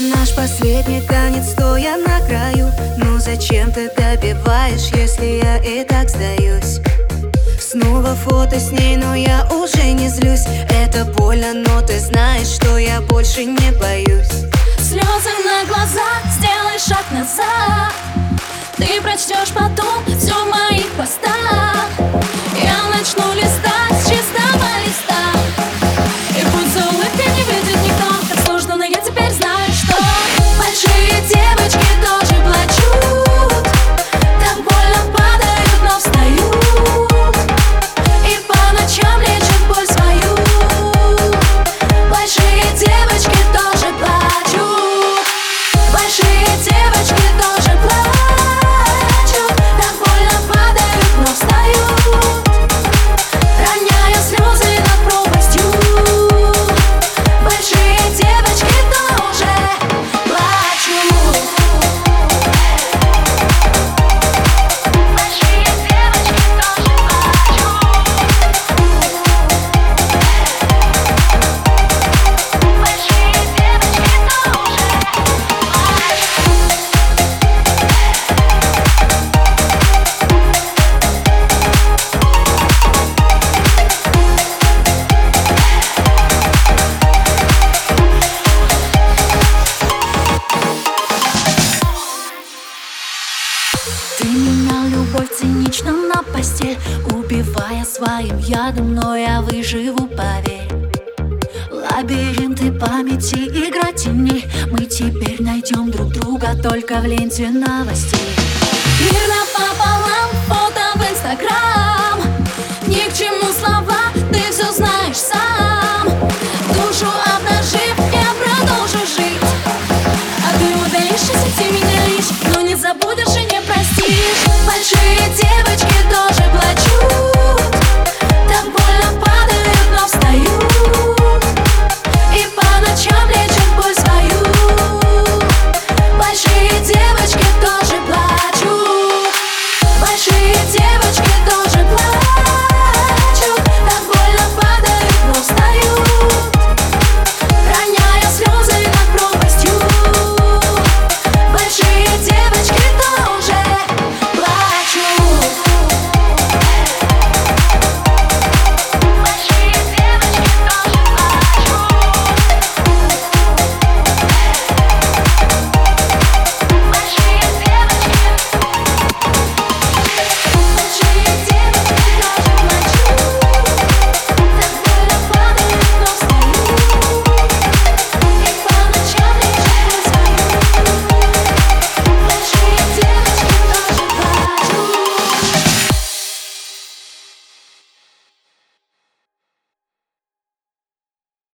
Наш последний танец, стоя на краю. Ну зачем ты добиваешь, если я и так сдаюсь? Снова фото с ней, но я уже не злюсь. Это больно, но ты знаешь, что я больше не боюсь. Слезы на глазах, сделай шаг назад. Ты прочтешь потом Ты менял любовь цинично на постель Убивая своим ядом, но я выживу, поверь. Лабиринты памяти, игра теней Мы теперь найдем друг друга только в ленте новостей. Мир напополам,